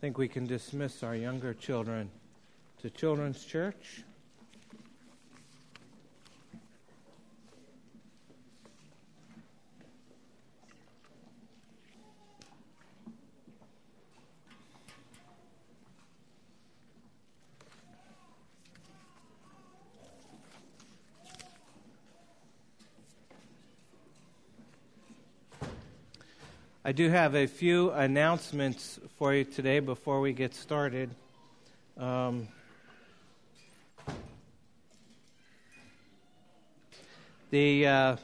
I think we can dismiss our younger children to Children's Church. I do have a few announcements for you today before we get started. Um, the uh,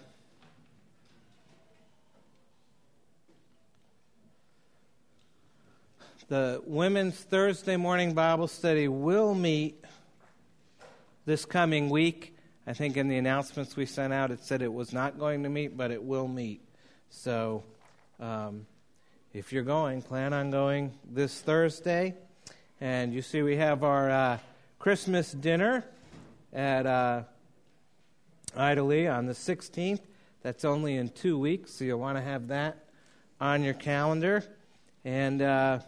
the women's Thursday morning Bible study will meet this coming week. I think in the announcements we sent out, it said it was not going to meet, but it will meet. So. Um, if you're going, plan on going this Thursday. And you see, we have our uh, Christmas dinner at uh, on the 16th. That's only in two weeks, so you'll want to have that on your calendar. And uh,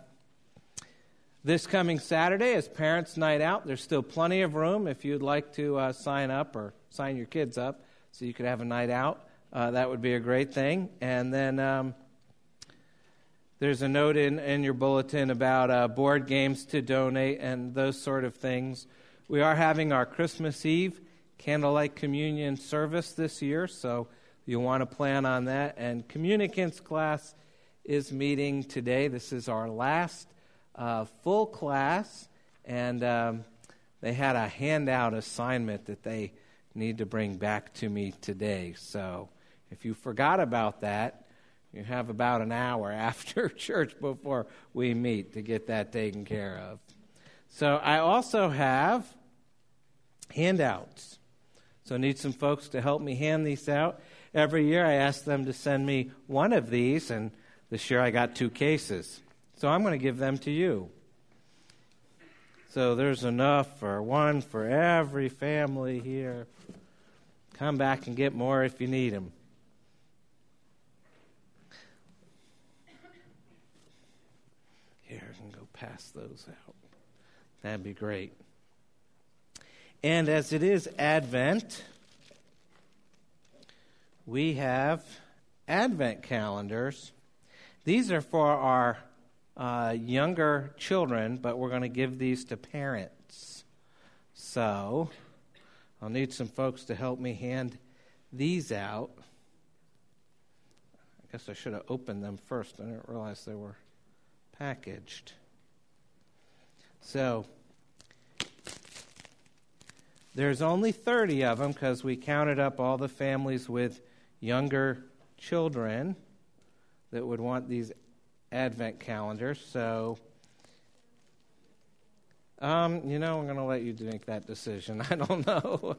this coming Saturday is Parents' Night Out. There's still plenty of room if you'd like to uh, sign up or sign your kids up so you could have a night out. Uh, that would be a great thing. And then. Um, there's a note in, in your bulletin about uh, board games to donate and those sort of things. We are having our Christmas Eve candlelight communion service this year, so you'll want to plan on that. And communicants class is meeting today. This is our last uh, full class, and um, they had a handout assignment that they need to bring back to me today. So if you forgot about that, you have about an hour after church before we meet to get that taken care of. So I also have handouts. So I need some folks to help me hand these out. Every year I ask them to send me one of these, and this year I got two cases. So I'm going to give them to you. So there's enough for one for every family here. Come back and get more if you need them. Pass those out. That'd be great. And as it is Advent, we have Advent calendars. These are for our uh, younger children, but we're going to give these to parents. So I'll need some folks to help me hand these out. I guess I should have opened them first. I didn't realize they were packaged. So there's only 30 of them because we counted up all the families with younger children that would want these Advent calendars. So, um, you know, I'm going to let you make that decision. I don't know.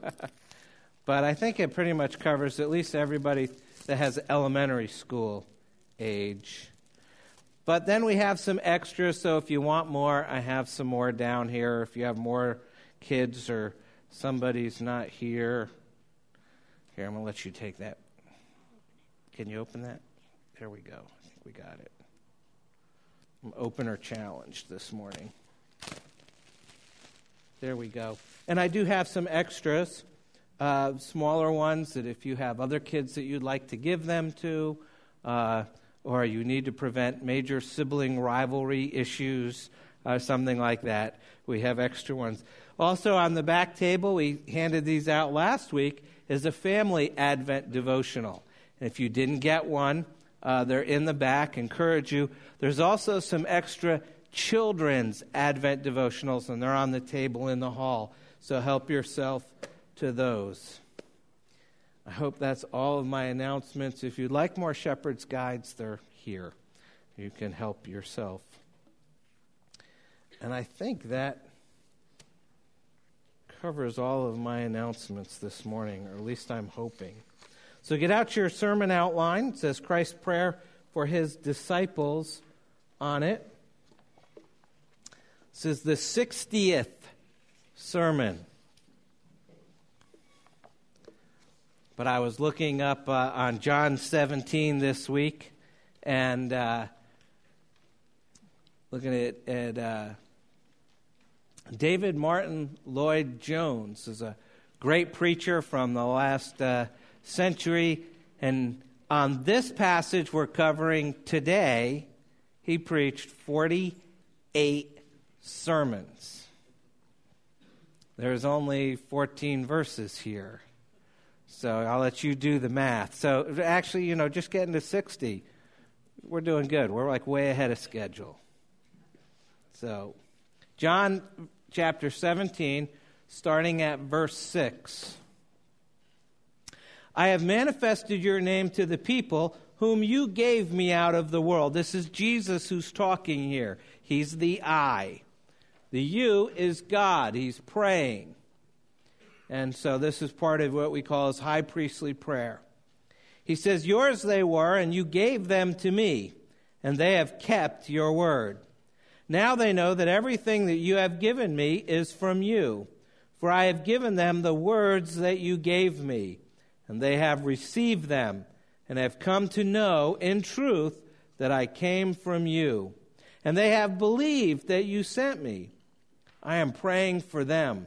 but I think it pretty much covers at least everybody that has elementary school age. But then we have some extras, so if you want more, I have some more down here. If you have more kids or somebody's not here, here, I'm going to let you take that. Can you open that? There we go. I think we got it. I'm opener challenged this morning. There we go. And I do have some extras, uh, smaller ones that if you have other kids that you'd like to give them to, uh, or you need to prevent major sibling rivalry issues, or uh, something like that. We have extra ones. Also, on the back table, we handed these out last week, is a family Advent devotional. And if you didn't get one, uh, they're in the back. Encourage you. There's also some extra children's Advent devotionals, and they're on the table in the hall. So help yourself to those. I hope that's all of my announcements. If you'd like more shepherd's guides, they're here. You can help yourself. And I think that covers all of my announcements this morning, or at least I'm hoping. So get out your sermon outline. It says Christ's prayer for his disciples on it. This is the 60th sermon. But I was looking up uh, on John 17 this week, and uh, looking at, at uh, David Martyn Lloyd Jones is a great preacher from the last uh, century. And on this passage we're covering today, he preached 48 sermons. There's only 14 verses here. So I'll let you do the math. So actually, you know, just getting to 60, we're doing good. We're like way ahead of schedule. So, John chapter 17, starting at verse 6. I have manifested your name to the people whom you gave me out of the world. This is Jesus who's talking here. He's the I. The you is God. He's praying. And so this is part of what we call his high priestly prayer. He says, Yours they were, and you gave them to me, and they have kept your word. Now they know that everything that you have given me is from you, for I have given them the words that you gave me, and they have received them, and have come to know in truth that I came from you. And they have believed that you sent me. I am praying for them.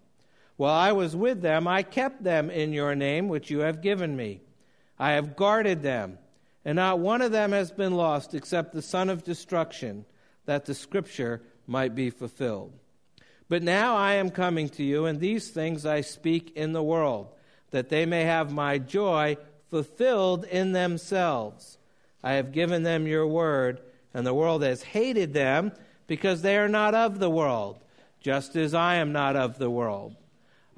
While I was with them, I kept them in your name, which you have given me. I have guarded them, and not one of them has been lost except the son of destruction, that the scripture might be fulfilled. But now I am coming to you, and these things I speak in the world, that they may have my joy fulfilled in themselves. I have given them your word, and the world has hated them because they are not of the world, just as I am not of the world.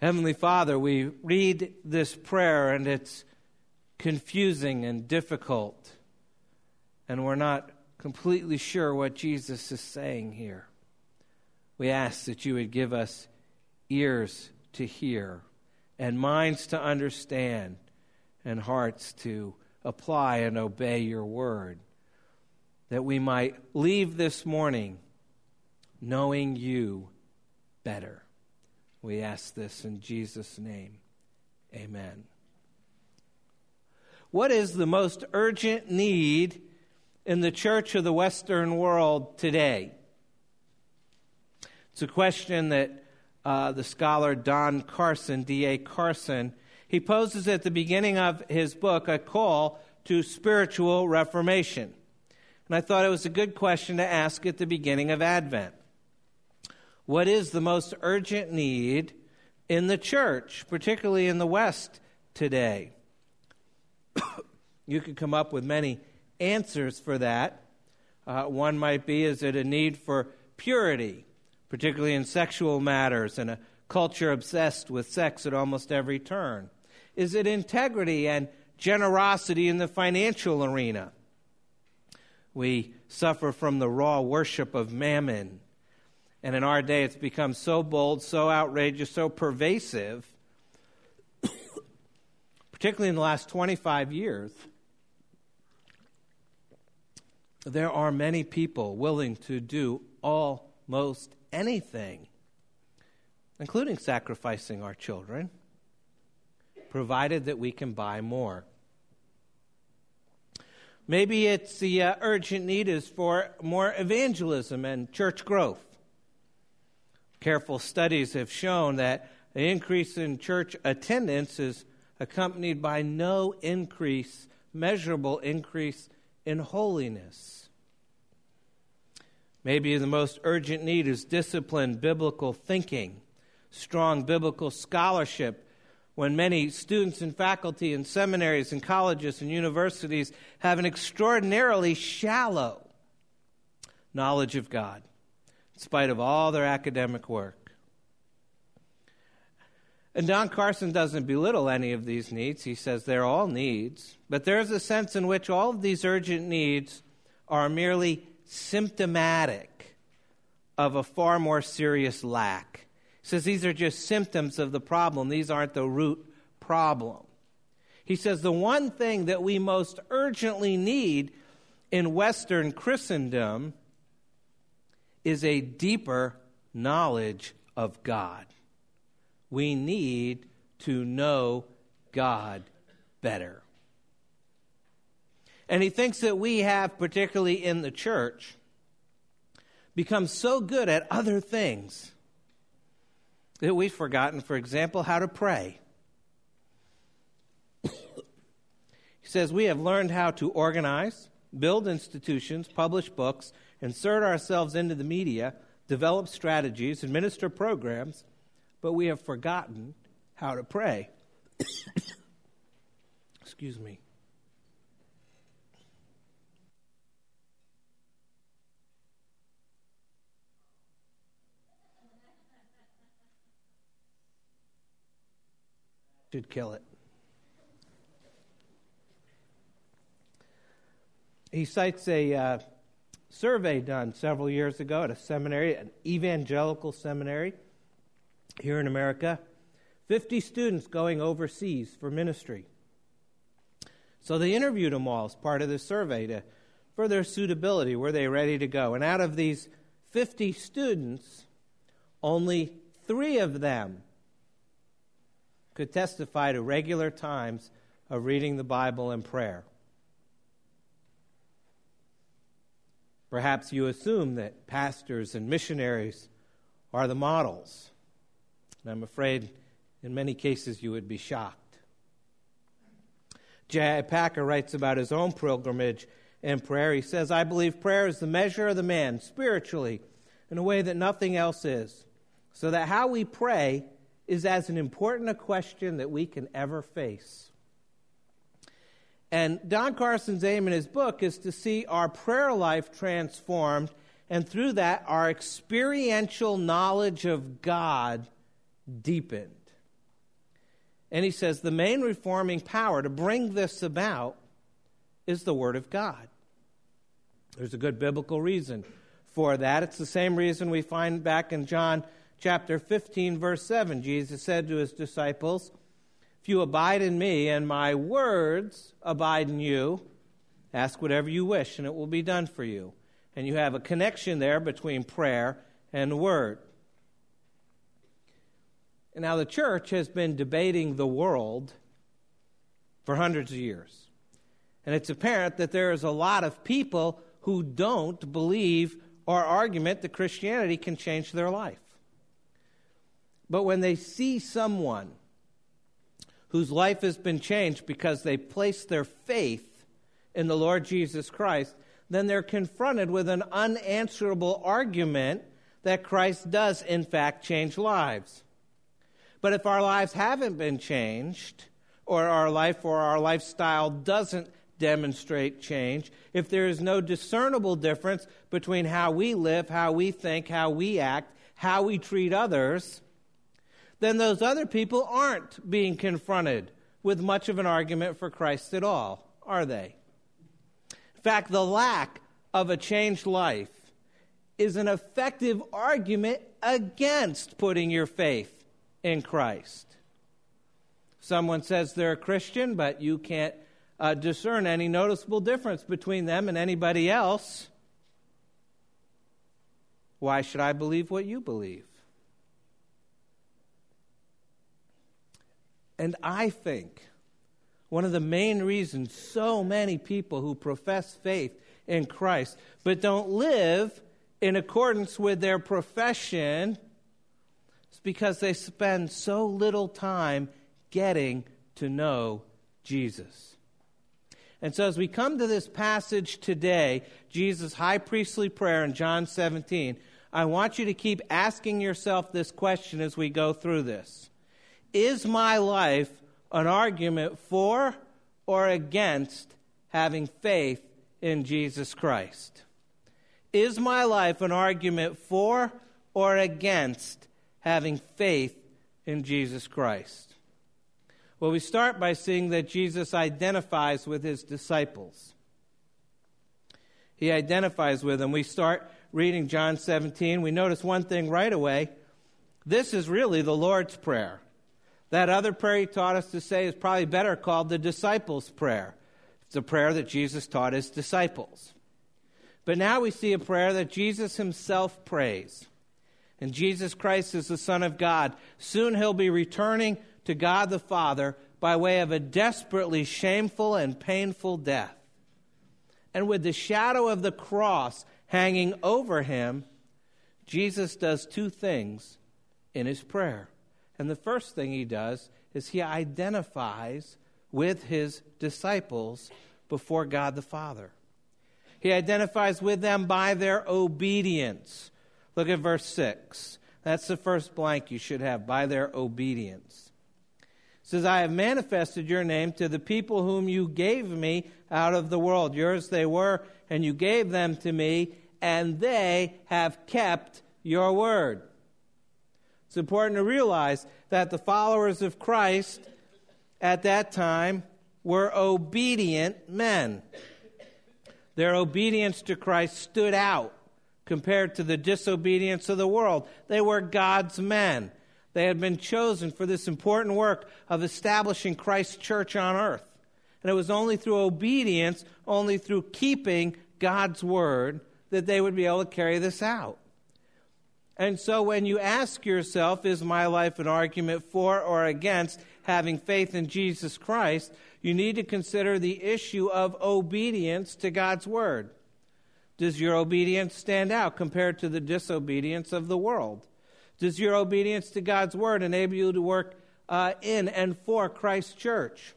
Heavenly Father, we read this prayer and it's confusing and difficult, and we're not completely sure what Jesus is saying here. We ask that you would give us ears to hear, and minds to understand, and hearts to apply and obey your word, that we might leave this morning knowing you better. We ask this in Jesus' name. Amen. What is the most urgent need in the church of the Western world today? It's a question that uh, the scholar Don Carson, D.A. Carson, he poses at the beginning of his book a call to spiritual reformation. And I thought it was a good question to ask at the beginning of Advent. What is the most urgent need in the church, particularly in the West today? you could come up with many answers for that. Uh, one might be is it a need for purity, particularly in sexual matters and a culture obsessed with sex at almost every turn? Is it integrity and generosity in the financial arena? We suffer from the raw worship of mammon and in our day, it's become so bold, so outrageous, so pervasive, particularly in the last 25 years. There are many people willing to do almost anything, including sacrificing our children, provided that we can buy more. Maybe it's the uh, urgent need is for more evangelism and church growth. Careful studies have shown that an increase in church attendance is accompanied by no increase, measurable increase in holiness. Maybe the most urgent need is disciplined biblical thinking, strong biblical scholarship, when many students and faculty in seminaries and colleges and universities have an extraordinarily shallow knowledge of God, in spite of all their academic work. And Don Carson doesn't belittle any of these needs. He says they're all needs, but there's a sense in which all of these urgent needs are merely symptomatic of a far more serious lack. He says these are just symptoms of the problem, these aren't the root problem. He says the one thing that we most urgently need in Western Christendom is a deeper knowledge of God. We need to know God better. And he thinks that we have, particularly in the church, become so good at other things that we've forgotten, for example, how to pray. he says, We have learned how to organize, build institutions, publish books, insert ourselves into the media, develop strategies, administer programs, but we have forgotten how to pray. Excuse me. Should kill it. He cites a uh, survey done several years ago at a seminary, an evangelical seminary here in America. 50 students going overseas for ministry. So they interviewed them all as part of the survey to, for their suitability. Were they ready to go? And out of these 50 students, only three of them could testify to regular times of reading the Bible and prayer. Perhaps you assume that pastors and missionaries are the models. And I'm afraid in many cases you would be shocked. J.I. Packer writes about his own pilgrimage and prayer. He says, I believe prayer is the measure of the man spiritually in a way that nothing else is. So that how we pray is as an important a question that we can ever face. And Don Carson's aim in his book is to see our prayer life transformed, and through that, our experiential knowledge of God deepened. And he says the main reforming power to bring this about is the Word of God. There's a good biblical reason for that. It's the same reason we find back in John chapter 15, verse 7, Jesus said to his disciples, You abide in me and my words abide in you, ask whatever you wish and it will be done for you. And you have a connection there between prayer and word. Now the church has been debating the world for hundreds of years. And it's apparent that there is a lot of people who don't believe or argument that Christianity can change their life. But when they see someone whose life has been changed because they place their faith in the Lord Jesus Christ, then they're confronted with an unanswerable argument that Christ does, in fact, change lives. But if our lives haven't been changed, or our life or our lifestyle doesn't demonstrate change, if there is no discernible difference between how we live, how we think, how we act, how we treat others, then those other people aren't being confronted with much of an argument for Christ at all, are they? In fact, the lack of a changed life is an effective argument against putting your faith in Christ. Someone says they're a Christian, but you can't uh, discern any noticeable difference between them and anybody else. Why should I believe what you believe? And I think one of the main reasons so many people who profess faith in Christ but don't live in accordance with their profession is because they spend so little time getting to know Jesus. And so, as we come to this passage today, Jesus' high priestly prayer in John 17, I want you to keep asking yourself this question as we go through this Is my life an argument for or against having faith in Jesus Christ? Is my life an argument for or against having faith in Jesus Christ? Well, we start by seeing that Jesus identifies with his disciples. He identifies with them. We start reading John 17. We notice one thing right away. This is really the Lord's Prayer. That other prayer he taught us to say is probably better called the disciples' prayer. It's a prayer that Jesus taught his disciples. But now we see a prayer that Jesus himself prays. And Jesus Christ is the Son of God. Soon he'll be returning to God the Father by way of a desperately shameful and painful death. And with the shadow of the cross hanging over him, Jesus does two things in his prayer. And the first thing he does is he identifies with his disciples before God the Father. He identifies with them by their obedience. Look at verse 6. That's the first blank you should have, by their obedience says, I have manifested your name to the people whom you gave me out of the world. Yours they were, and you gave them to me, and they have kept your word. It's important to realize that the followers of Christ at that time were obedient men. Their obedience to Christ stood out compared to the disobedience of the world. They were God's men. They had been chosen for this important work of establishing Christ's church on earth. And it was only through obedience, only through keeping God's word, that they would be able to carry this out. And so when you ask yourself, is my life an argument for or against having faith in Jesus Christ, you need to consider the issue of obedience to God's word. Does your obedience stand out compared to the disobedience of the world? Does your obedience to God's word enable you to work uh, in and for Christ's church?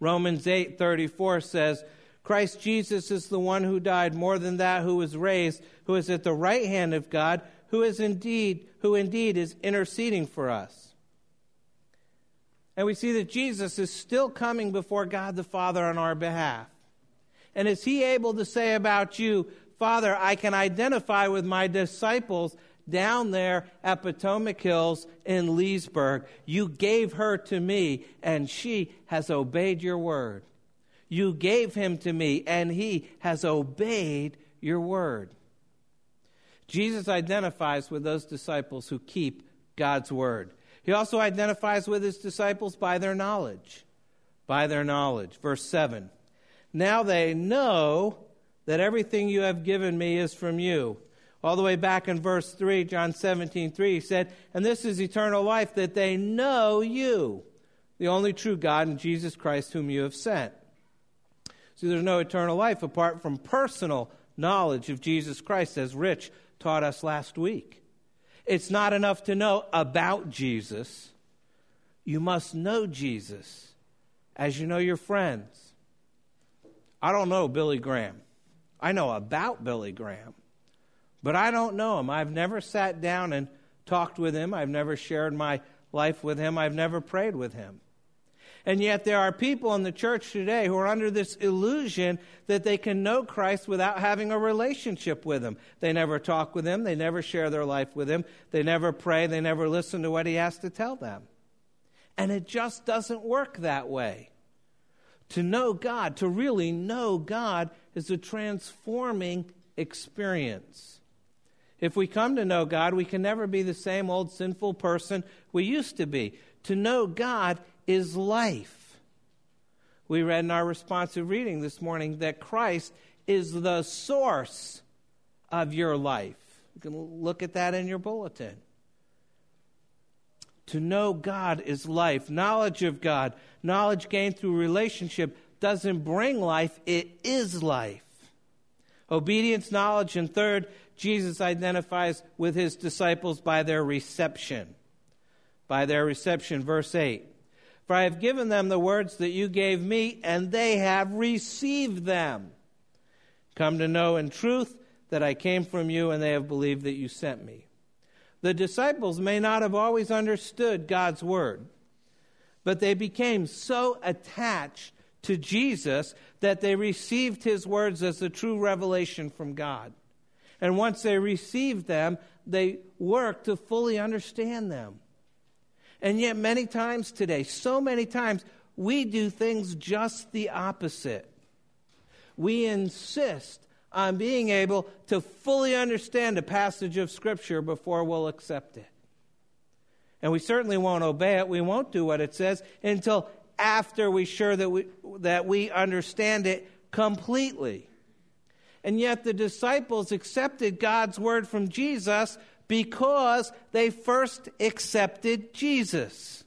Romans 8:34 says, Christ Jesus is the one who died more than that who was raised, who is at the right hand of God, who is indeed who indeed is interceding for us. And we see that Jesus is still coming before God the Father on our behalf. And is he able to say about you, Father, I can identify with my disciples down there at Potomac Hills in Leesburg. You gave her to me, and she has obeyed your word. You gave him to me, and he has obeyed your word. Jesus identifies with those disciples who keep God's word. He also identifies with his disciples by their knowledge. By their knowledge. Verse 7. Now they know that everything you have given me is from you. All the way back in verse 3, John 17, 3, he said, And this is eternal life, that they know you, the only true God, and Jesus Christ, whom you have sent. See, there's no eternal life apart from personal knowledge of Jesus Christ, as Rich taught us last week. It's not enough to know about Jesus. You must know Jesus as you know your friends. I don't know Billy Graham. I know about Billy Graham. But I don't know him. I've never sat down and talked with him. I've never shared my life with him. I've never prayed with him. And yet, there are people in the church today who are under this illusion that they can know Christ without having a relationship with him. They never talk with him, they never share their life with him, they never pray, they never listen to what he has to tell them. And it just doesn't work that way. To know God, to really know God, is a transforming experience. If we come to know God, we can never be the same old sinful person we used to be. To know God is life. We read in our responsive reading this morning that Christ is the source of your life. You can look at that in your bulletin. To know God is life. Knowledge of God, knowledge gained through relationship, doesn't bring life, it is life. Obedience, knowledge, and third, Jesus identifies with his disciples by their reception. By their reception. Verse 8. For I have given them the words that you gave me, and they have received them. Come to know in truth that I came from you, and they have believed that you sent me. The disciples may not have always understood God's word, but they became so attached to Jesus that they received his words as a true revelation from God. And once they received them, they worked to fully understand them. And yet, many times today, so many times, we do things just the opposite. We insist on being able to fully understand a passage of Scripture before we'll accept it. And we certainly won't obey it. We won't do what it says until after we're sure that we, that we understand it completely. And yet the disciples accepted God's word from Jesus because they first accepted Jesus.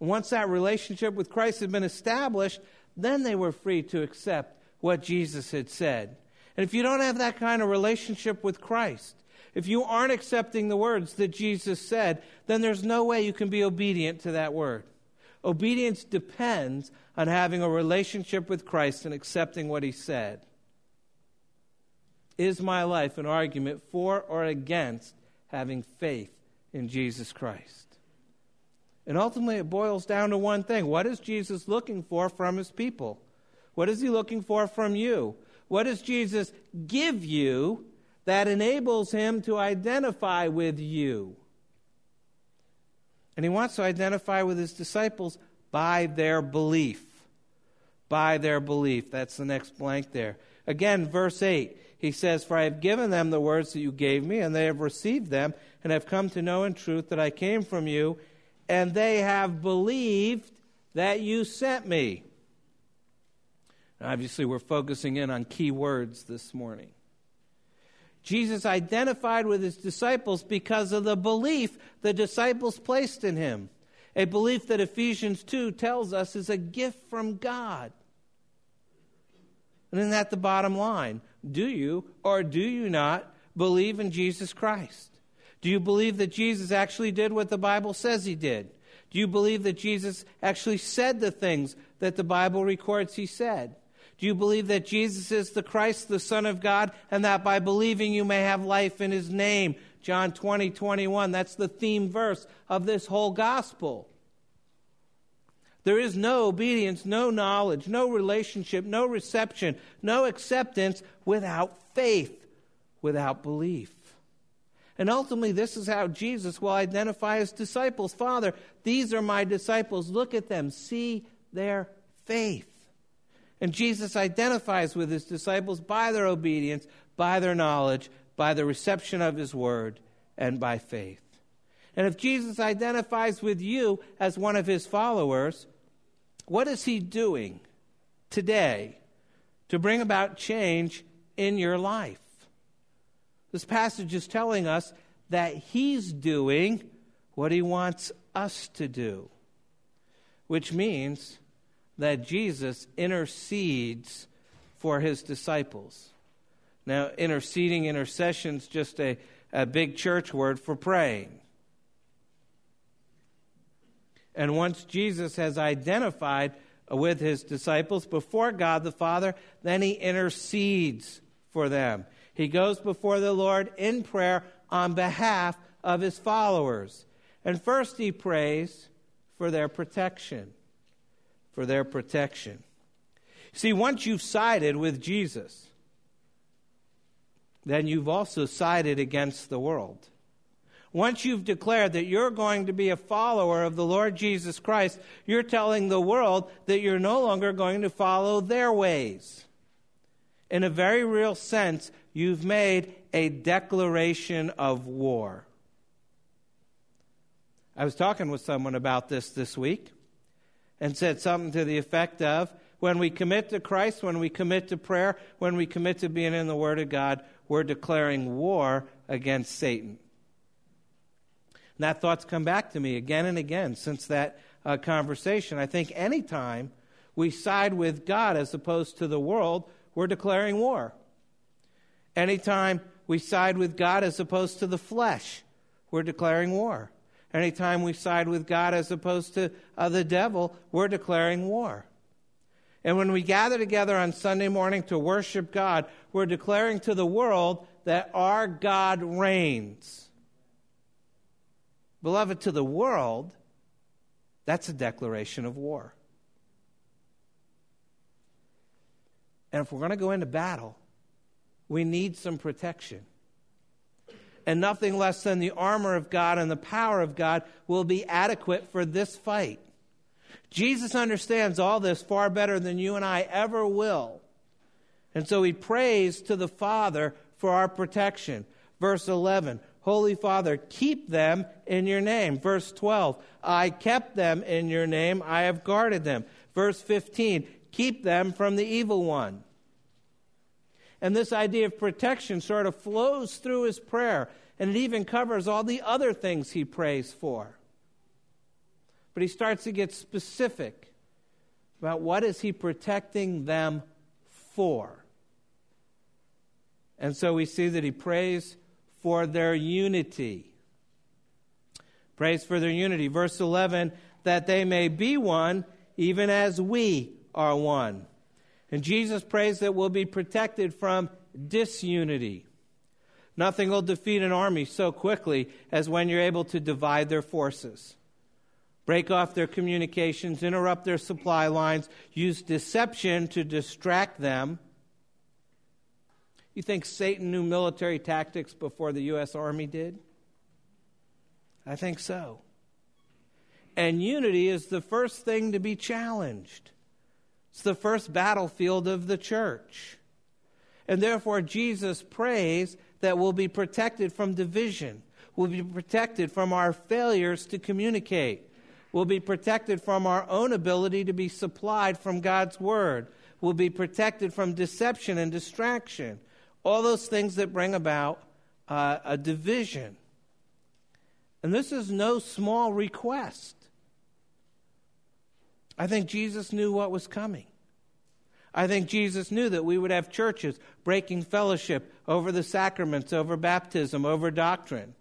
Once that relationship with Christ had been established, then they were free to accept what Jesus had said. And if you don't have that kind of relationship with Christ, if you aren't accepting the words that Jesus said, then there's no way you can be obedient to that word. Obedience depends on having a relationship with Christ and accepting what he said. Is my life an argument for or against having faith in Jesus Christ? And ultimately, it boils down to one thing what is Jesus looking for from his people? What is he looking for from you? What does Jesus give you that enables him to identify with you. And he wants to identify with his disciples by their belief. By their belief. That's the next blank there. Again, verse 8, he says, For I have given them the words that you gave me, and they have received them, and have come to know in truth that I came from you, and they have believed that you sent me. obviously, we're focusing in on key words this morning. Jesus identified with his disciples because of the belief the disciples placed in him. A belief that Ephesians 2 tells us is a gift from God. And isn't that the bottom line? Do you or do you not believe in Jesus Christ? Do you believe that Jesus actually did what the Bible says he did? Do you believe that Jesus actually said the things that the Bible records he said? Do you believe that Jesus is the Christ, the Son of God, and that by believing you may have life in his name? John 20, 21. That's the theme verse of this whole gospel. There is no obedience, no knowledge, no relationship, no reception, no acceptance without faith, without belief. And ultimately, this is how Jesus will identify his disciples. Father, these are my disciples. Look at them. See their faith. And Jesus identifies with his disciples by their obedience, by their knowledge, by the reception of his word, and by faith. And if Jesus identifies with you as one of his followers, what is he doing today to bring about change in your life? This passage is telling us that he's doing what he wants us to do, which means that Jesus intercedes for his disciples. Now, interceding, intercession is just a, a big church word for praying. And once Jesus has identified with his disciples before God the Father, then he intercedes for them. He goes before the Lord in prayer on behalf of his followers. And first he prays for their protection for their protection. See, once you've sided with Jesus, then you've also sided against the world. Once you've declared that you're going to be a follower of the Lord Jesus Christ, you're telling the world that you're no longer going to follow their ways. In a very real sense, you've made a declaration of war. I was talking with someone about this this week and said something to the effect of when we commit to Christ, when we commit to prayer, when we commit to being in the Word of God, we're declaring war against Satan. And that thought's come back to me again and again since that uh, conversation. I think anytime we side with God as opposed to the world, we're declaring war. Anytime we side with God as opposed to the flesh, we're declaring war. Anytime we side with God as opposed to uh, the devil, we're declaring war. And when we gather together on Sunday morning to worship God, we're declaring to the world that our God reigns. Beloved, to the world, that's a declaration of war. And if we're going to go into battle, we need some protection. And nothing less than the armor of God and the power of God will be adequate for this fight. Jesus understands all this far better than you and I ever will. And so he prays to the Father for our protection. Verse 11 Holy Father, keep them in your name. Verse 12 I kept them in your name, I have guarded them. Verse 15 Keep them from the evil one. And this idea of protection sort of flows through his prayer, and it even covers all the other things he prays for. But he starts to get specific about what is he protecting them for. And so we see that he prays for their unity. Prays for their unity. Verse 11, that they may be one, even as we are one. And Jesus prays that we'll be protected from disunity. Nothing will defeat an army so quickly as when you're able to divide their forces, break off their communications, interrupt their supply lines, use deception to distract them. You think Satan knew military tactics before the U.S. Army did? I think so. And unity is the first thing to be challenged. It's the first battlefield of the church. And therefore, Jesus prays that we'll be protected from division. We'll be protected from our failures to communicate. We'll be protected from our own ability to be supplied from God's Word. We'll be protected from deception and distraction. All those things that bring about uh, a division. And this is no small request. I think Jesus knew what was coming. I think Jesus knew that we would have churches breaking fellowship over the sacraments, over baptism, over doctrine.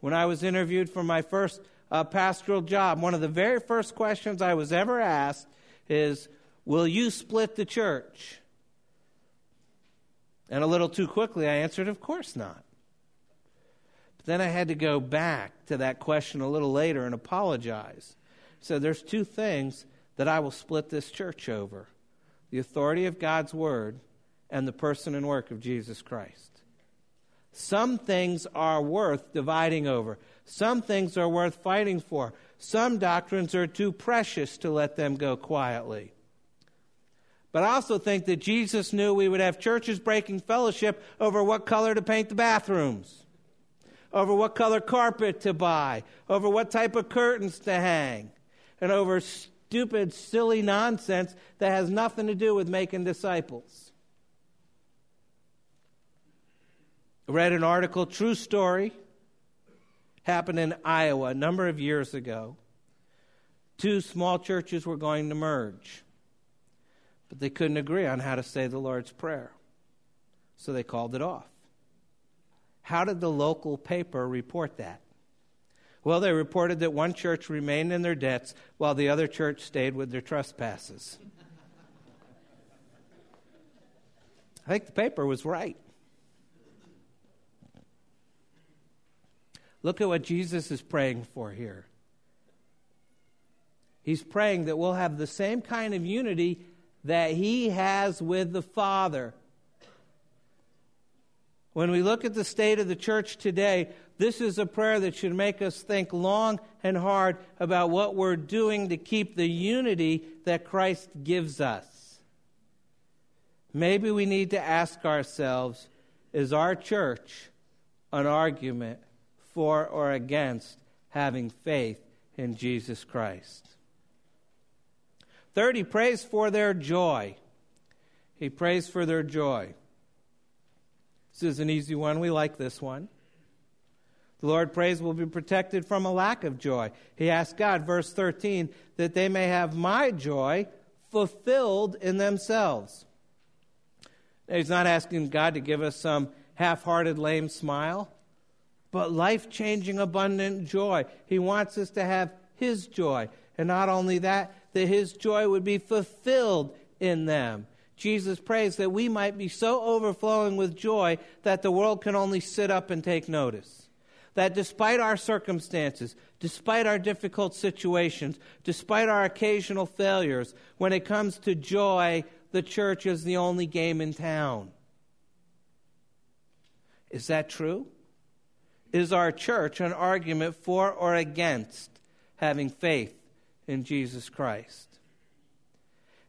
When I was interviewed for my first uh, pastoral job, one of the very first questions I was ever asked is Will you split the church? And a little too quickly, I answered, Of course not. But then I had to go back to that question a little later and apologize. So there's two things that I will split this church over the authority of God's word and the person and work of Jesus Christ. Some things are worth dividing over. Some things are worth fighting for. Some doctrines are too precious to let them go quietly. But I also think that Jesus knew we would have churches breaking fellowship over what color to paint the bathrooms, over what color carpet to buy, over what type of curtains to hang, and over stupid, silly nonsense that has nothing to do with making disciples. I read an article, true story, happened in Iowa a number of years ago. Two small churches were going to merge, but they couldn't agree on how to say the Lord's Prayer. So they called it off. How did the local paper report that? Well, they reported that one church remained in their debts while the other church stayed with their trespasses. I think the paper was right. Look at what Jesus is praying for here. He's praying that we'll have the same kind of unity that he has with the Father. When we look at the state of the church today, this is a prayer that should make us think long and hard about what we're doing to keep the unity that Christ gives us. Maybe we need to ask ourselves is our church an argument for or against having faith in Jesus Christ? Third, he prays for their joy. He prays for their joy. This is an easy one. We like this one. The Lord prays will be protected from a lack of joy. He asks God, verse 13, that they may have my joy fulfilled in themselves. Now, he's not asking God to give us some half hearted, lame smile. but life changing, abundant joy. He wants us to have His joy. And not only that, that His joy would be fulfilled in them. Jesus prays that we might be so overflowing with joy that the world can only sit up and take notice. That despite our circumstances, despite our difficult situations, despite our occasional failures, when it comes to joy, the church is the only game in town. Is that true? Is our church an argument for or against having faith in Jesus Christ?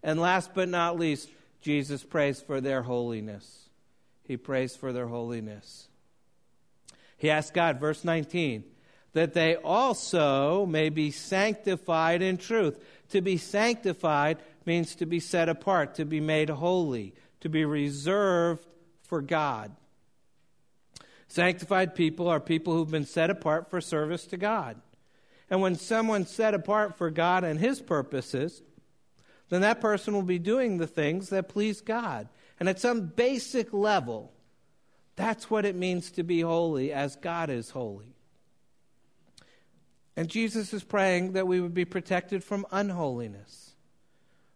And last but not least, Jesus prays for their holiness. He prays for their holiness. He asks God, verse 19, that they also may be sanctified in truth. To be sanctified means to be set apart, to be made holy, to be reserved for God. Sanctified people are people who've been set apart for service to God. And when someone's set apart for God and His purposes, then that person will be doing the things that please God. And at some basic level, that's what it means to be holy as God is holy. And Jesus is praying that we would be protected from unholiness.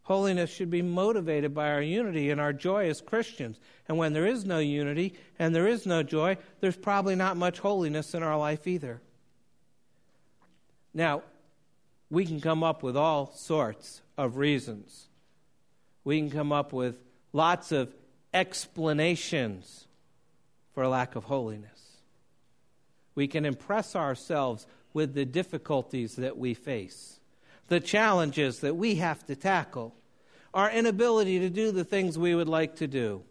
Holiness should be motivated by our unity and our joy as Christians. And when there is no unity and there is no joy, there's probably not much holiness in our life either. Now, we can come up with all sorts of reasons. We can come up with lots of explanations for a lack of holiness. We can impress ourselves with the difficulties that we face the challenges that we have to tackle, our inability to do the things we would like to do.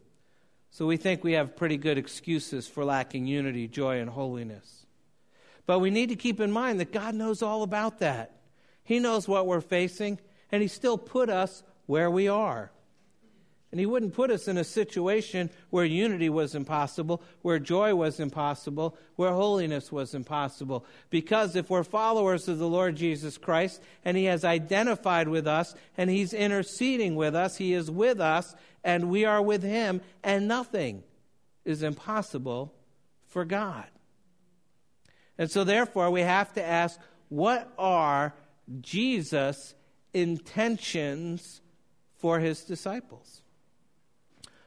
So we think we have pretty good excuses for lacking unity, joy, and holiness. But we need to keep in mind that God knows all about that. He knows what we're facing, and He still put us where we are. And He wouldn't put us in a situation where unity was impossible, where joy was impossible, where holiness was impossible. Because if we're followers of the Lord Jesus Christ and He has identified with us and He's interceding with us, He is with us and we are with Him, and nothing is impossible for God. And so, therefore, we have to ask what are Jesus' intentions for His disciples?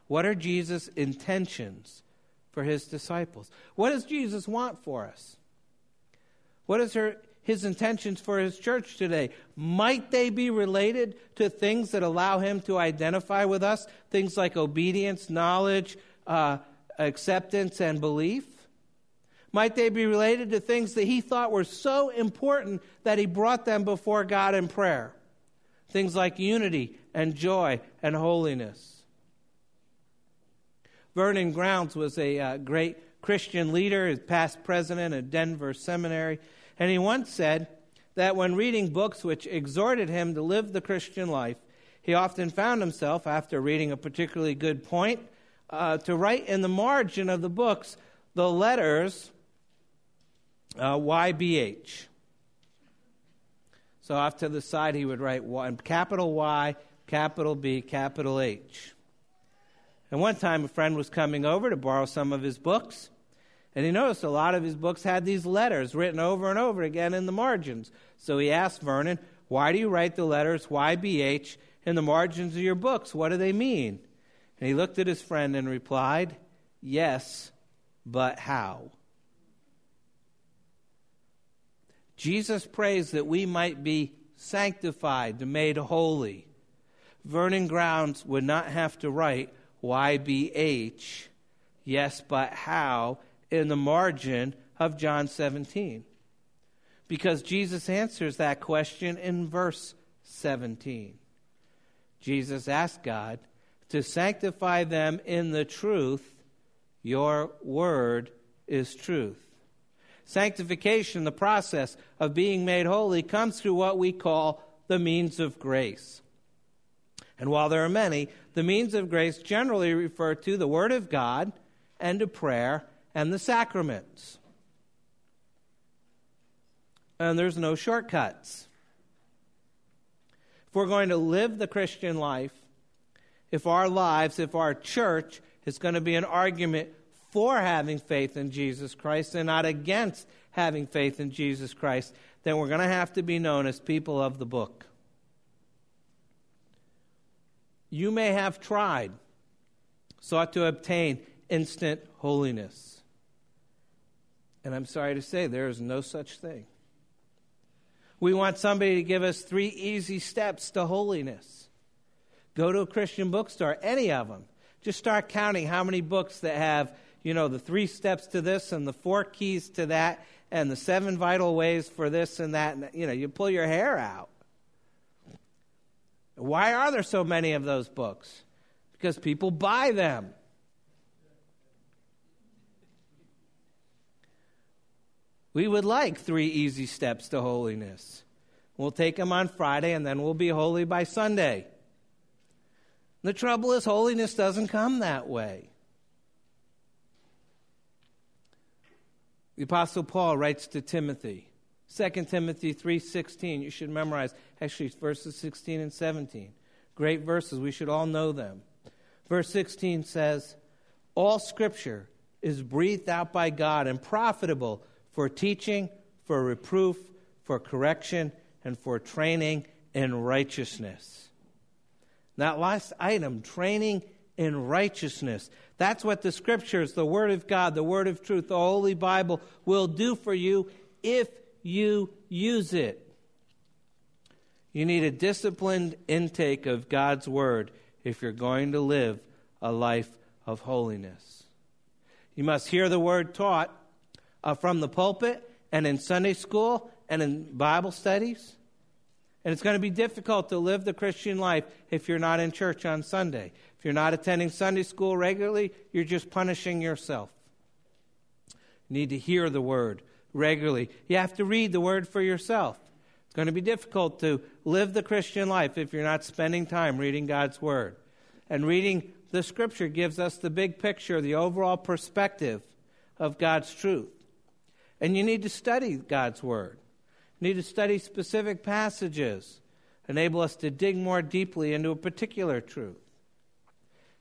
What are Jesus' intentions for his disciples? What does Jesus want for us? What is her, his intentions for his church today? Might they be related to things that allow him to identify with us? Things like obedience, knowledge, uh, acceptance, and belief? Might they be related to things that he thought were so important that he brought them before God in prayer? Things like unity and joy and holiness. Vernon Grounds was a uh, great Christian leader, past president of Denver Seminary, and he once said that when reading books which exhorted him to live the Christian life, he often found himself, after reading a particularly good point, uh, to write in the margin of the books the letters uh, YBH. So off to the side, he would write one, capital Y, capital B, capital H. And one time a friend was coming over to borrow some of his books, and he noticed a lot of his books had these letters written over and over again in the margins. So he asked Vernon, Why do you write the letters YBH in the margins of your books? What do they mean? And he looked at his friend and replied, Yes, but how? Jesus prays that we might be sanctified, made holy. Vernon Grounds would not have to write YBH, yes, but how, in the margin of John 17. Because Jesus answers that question in verse 17. Jesus asked God to sanctify them in the truth. Your word is truth. Sanctification, the process of being made holy, comes through what we call the means of grace. And while there are many, the means of grace generally refer to the Word of God and to prayer and the sacraments. And there's no shortcuts. If we're going to live the Christian life, if our lives, if our church is going to be an argument for having faith in Jesus Christ and not against having faith in Jesus Christ, then we're going to have to be known as people of the book. You may have tried, sought to obtain instant holiness. And I'm sorry to say, there is no such thing. We want somebody to give us three easy steps to holiness. Go to a Christian bookstore, any of them. Just start counting how many books that have, you know, the three steps to this and the four keys to that and the seven vital ways for this and that. And, you know, you pull your hair out. Why are there so many of those books? Because people buy them. We would like three easy steps to holiness. We'll take them on Friday and then we'll be holy by Sunday. The trouble is, holiness doesn't come that way. The Apostle Paul writes to Timothy, 2 Timothy 3.16. You should memorize, actually, verses 16 and 17. Great verses. We should all know them. Verse 16 says, All scripture is breathed out by God and profitable for teaching, for reproof, for correction, and for training in righteousness. That last item, training in righteousness. That's what the scriptures, the Word of God, the Word of truth, the Holy Bible will do for you if you use it. You need a disciplined intake of God's Word if you're going to live a life of holiness. You must hear the Word taught uh, from the pulpit and in Sunday school and in Bible studies. And it's going to be difficult to live the Christian life if you're not in church on Sunday. If you're not attending Sunday school regularly, you're just punishing yourself. You need to hear the word regularly. You have to read the word for yourself. It's going to be difficult to live the Christian life if you're not spending time reading God's word. And reading the scripture gives us the big picture, the overall perspective of God's truth. And you need to study God's Word. You need to study specific passages, enable us to dig more deeply into a particular truth.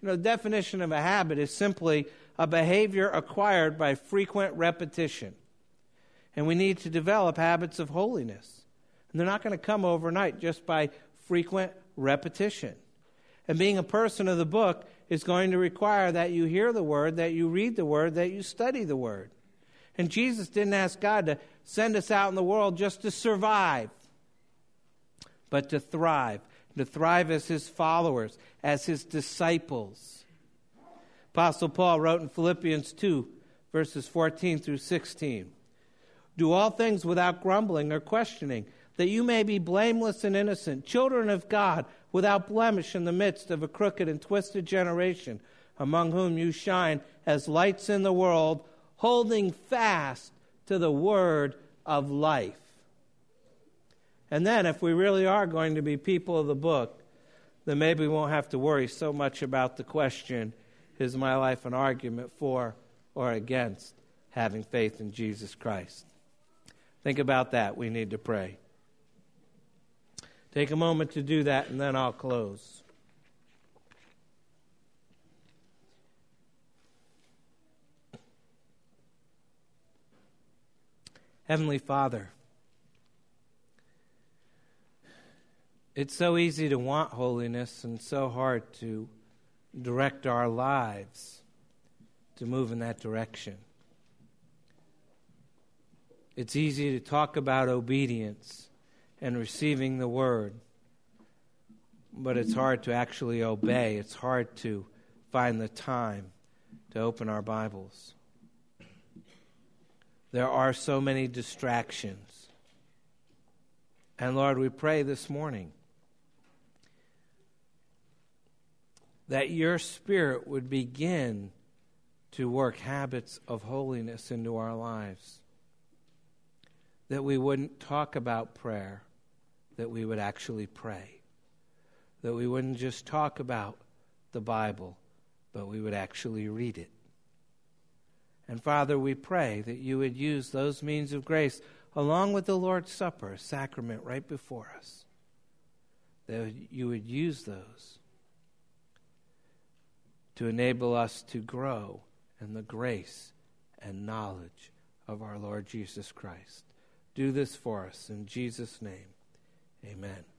You know, the definition of a habit is simply a behavior acquired by frequent repetition. And we need to develop habits of holiness. And they're not going to come overnight just by frequent repetition. And being a person of the book is going to require that you hear the word, that you read the word, that you study the word. And Jesus didn't ask God to send us out in the world just to survive, but to thrive. To thrive as his followers, as his disciples. Apostle Paul wrote in Philippians 2, verses 14 through 16 Do all things without grumbling or questioning, that you may be blameless and innocent, children of God, without blemish in the midst of a crooked and twisted generation, among whom you shine as lights in the world holding fast to the word of life. And then, if we really are going to be people of the book, then maybe we won't have to worry so much about the question is my life an argument for or against having faith in Jesus Christ? Think about that. We need to pray. Take a moment to do that, and then I'll close. Heavenly Father, it's so easy to want holiness and so hard to direct our lives to move in that direction. It's easy to talk about obedience and receiving the word, but it's hard to actually obey. It's hard to find the time to open our Bibles. There are so many distractions. And Lord, we pray this morning that your Spirit would begin to work habits of holiness into our lives. That we wouldn't talk about prayer, that we would actually pray. That we wouldn't just talk about the Bible, but we would actually read it. And Father, we pray that you would use those means of grace along with the Lord's Supper, sacrament right before us. That you would use those to enable us to grow in the grace and knowledge of our Lord Jesus Christ. Do this for us in Jesus' name. Amen.